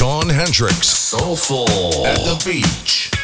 Sean Hendricks Soulful. at the beach.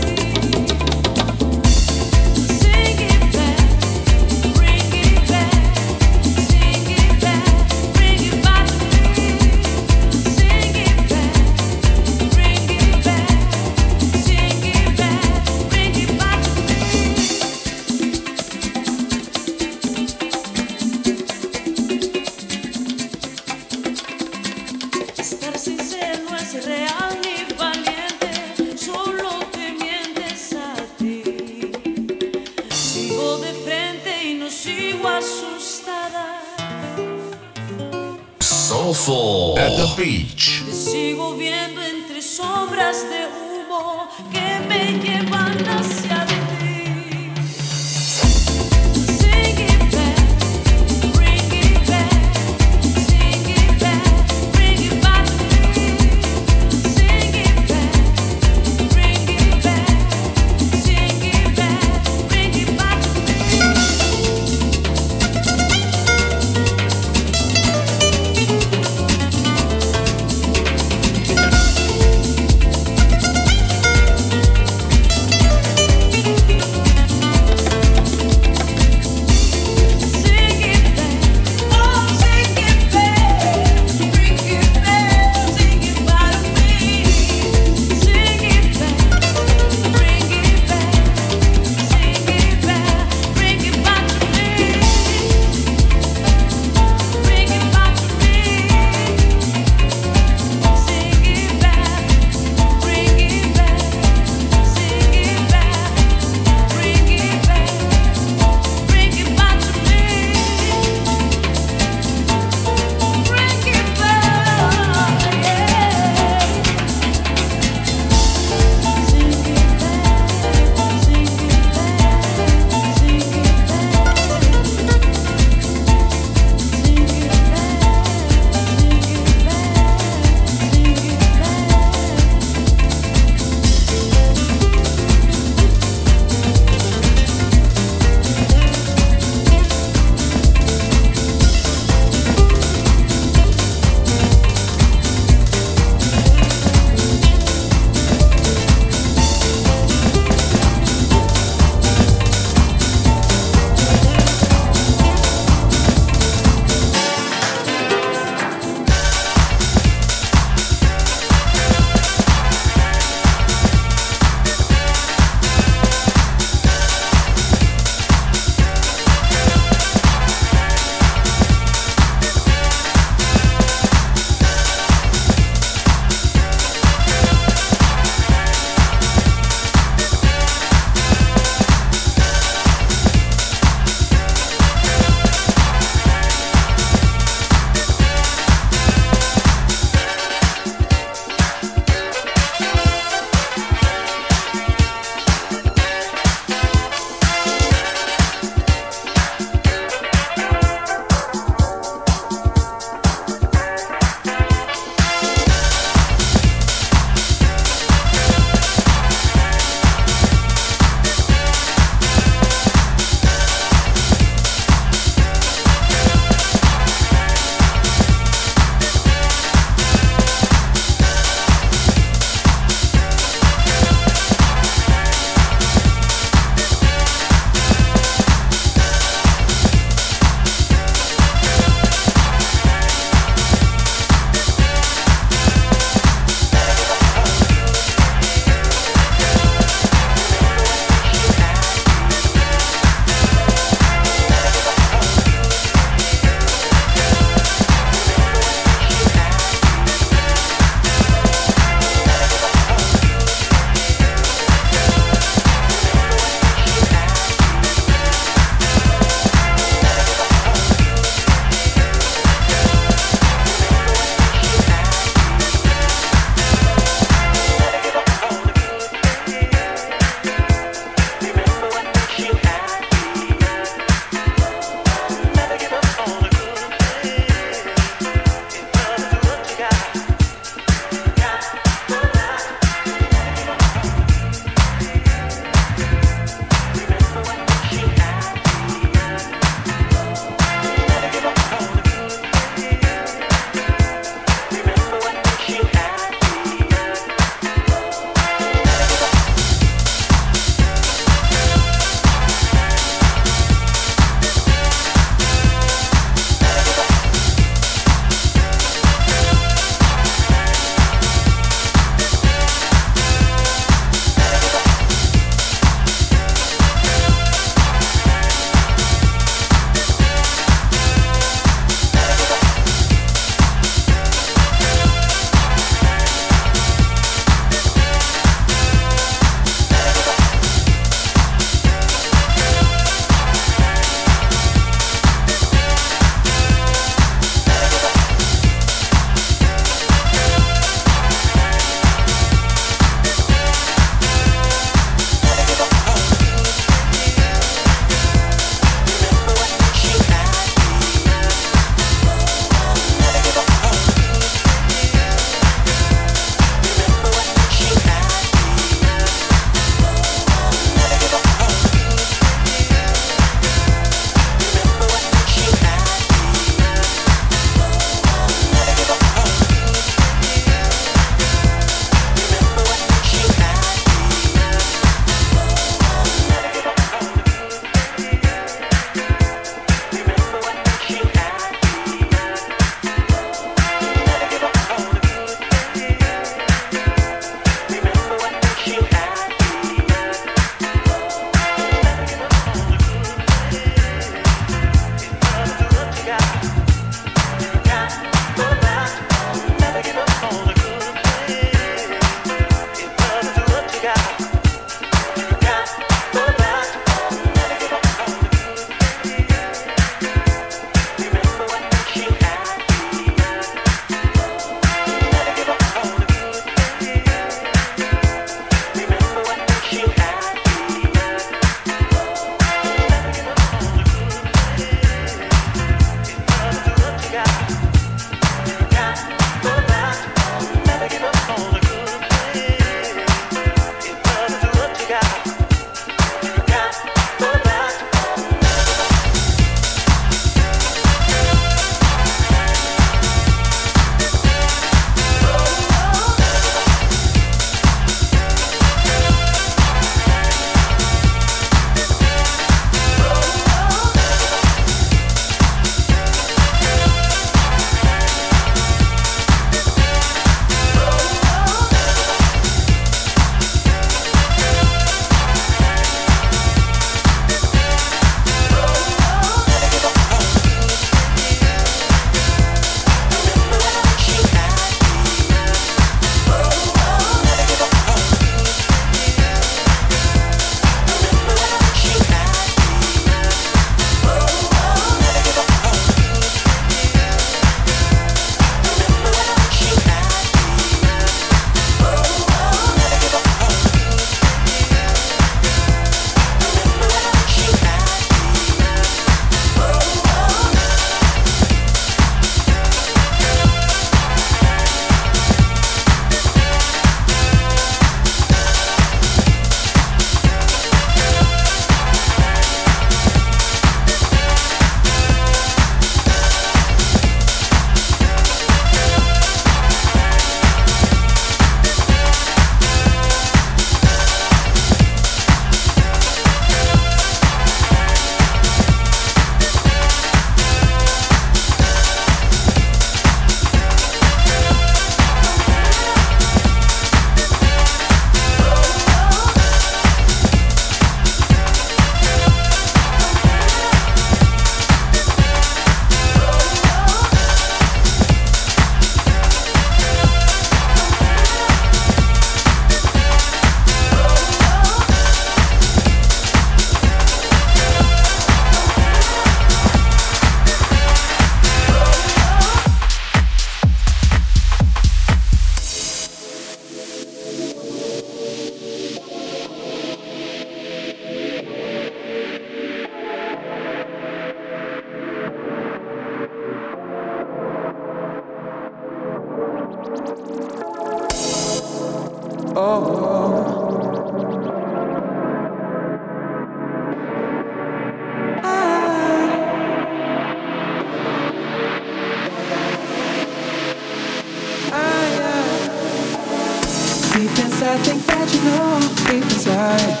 I think that you know deep inside.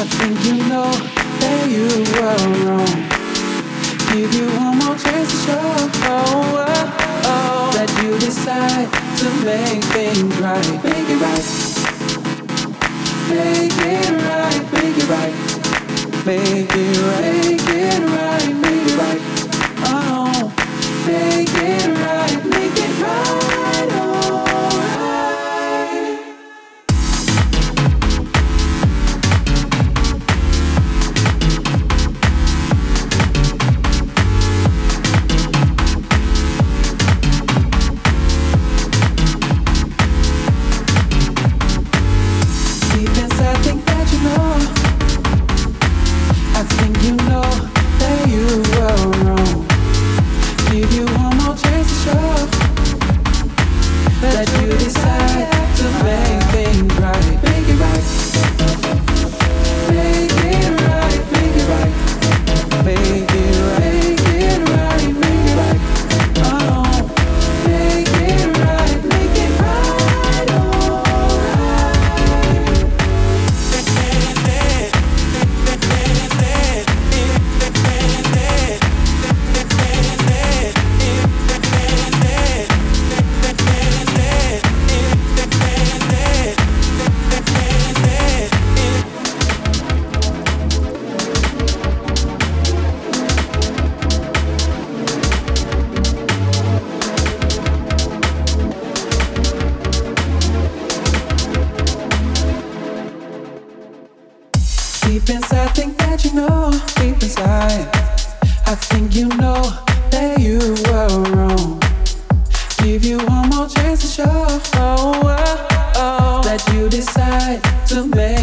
I think you know that you were wrong. Give you one more chance to show oh, oh, oh, that you decide to make things right. Make it right. Make it right. Make it right. Make it right. Make it right. Make it right. Oh, make it right. think that you know deep inside. I think you know that you were wrong. Give you one more chance to show oh, oh, oh, that you decide to make.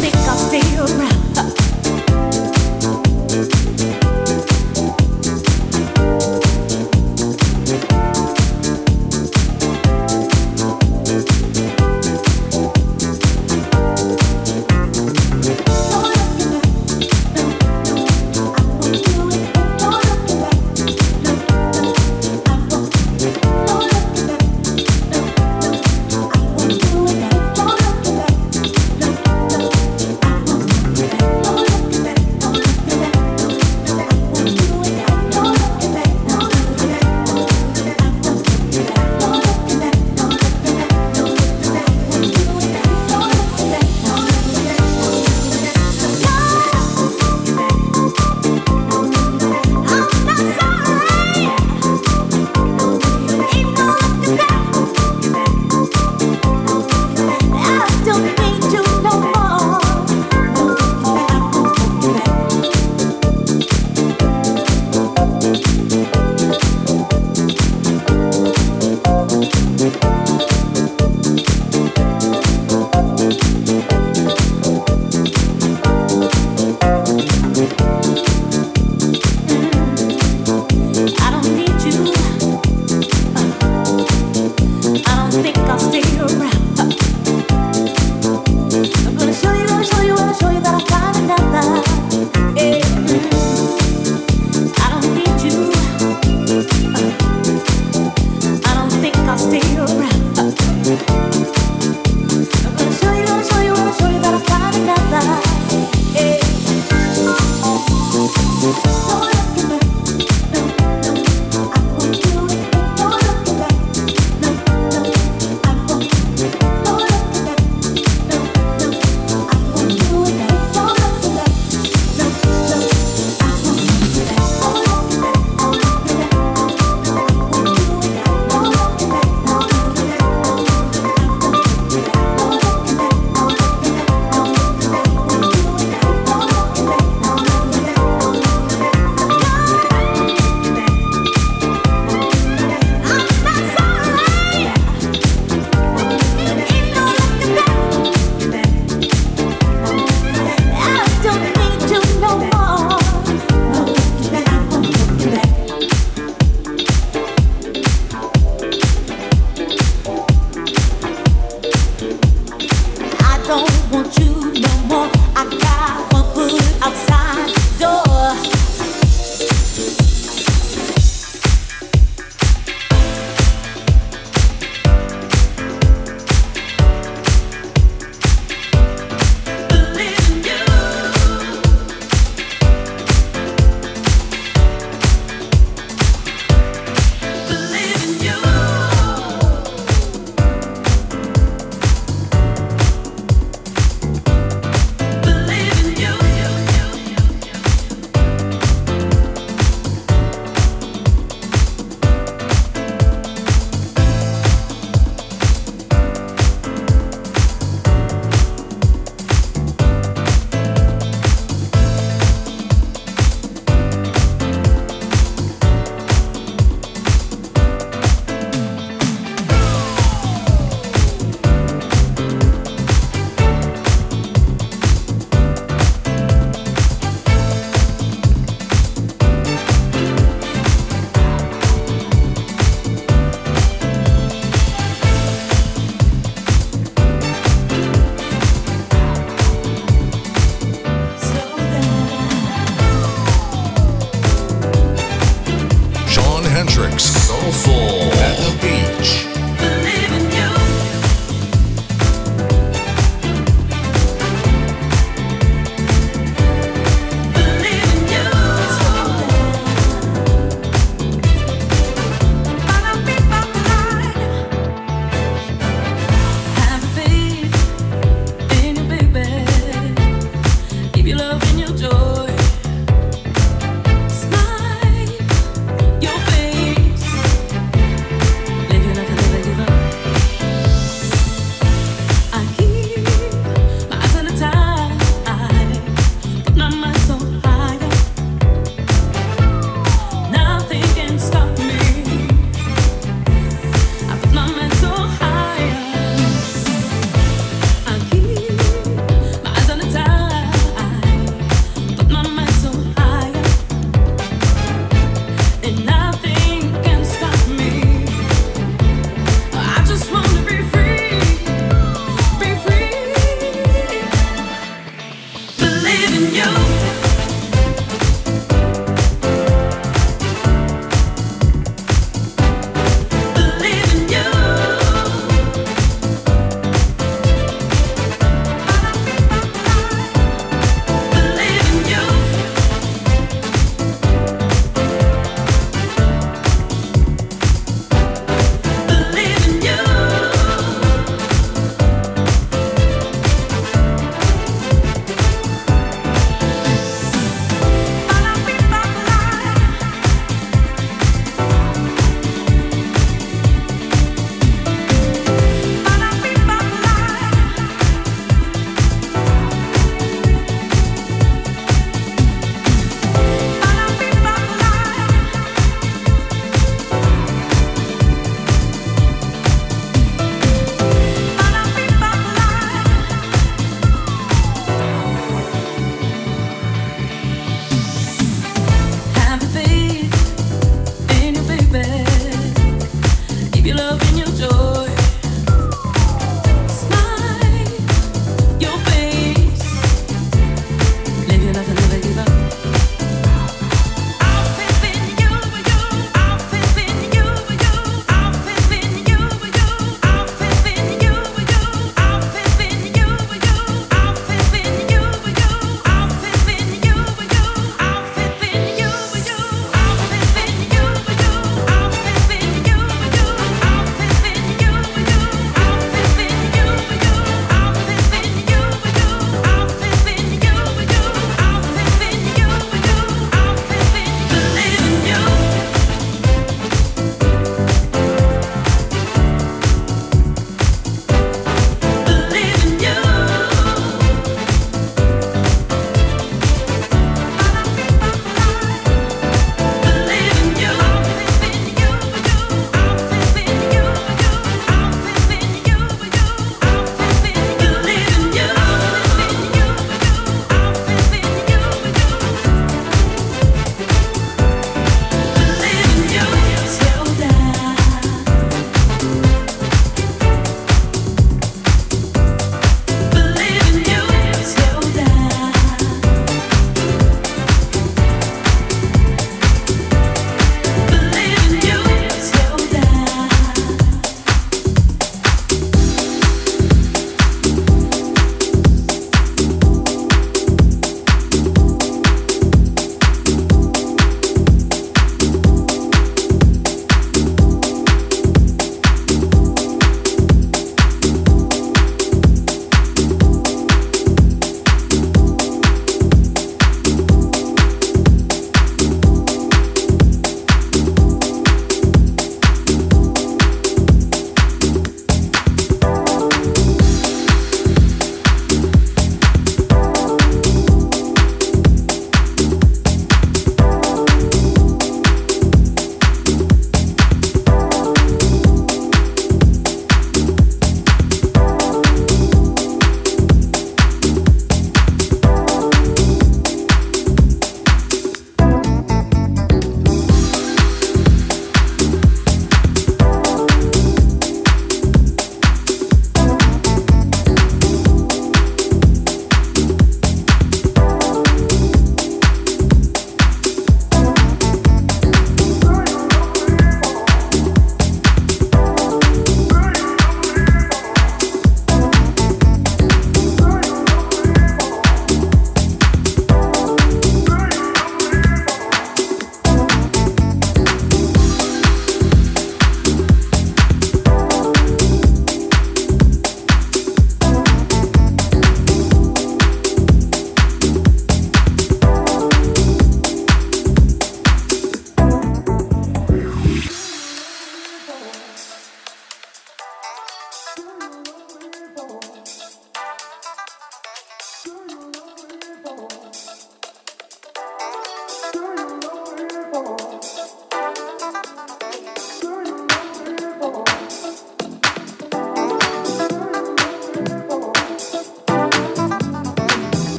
Pick up.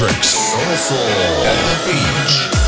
Hendrix. Soulful at the beach.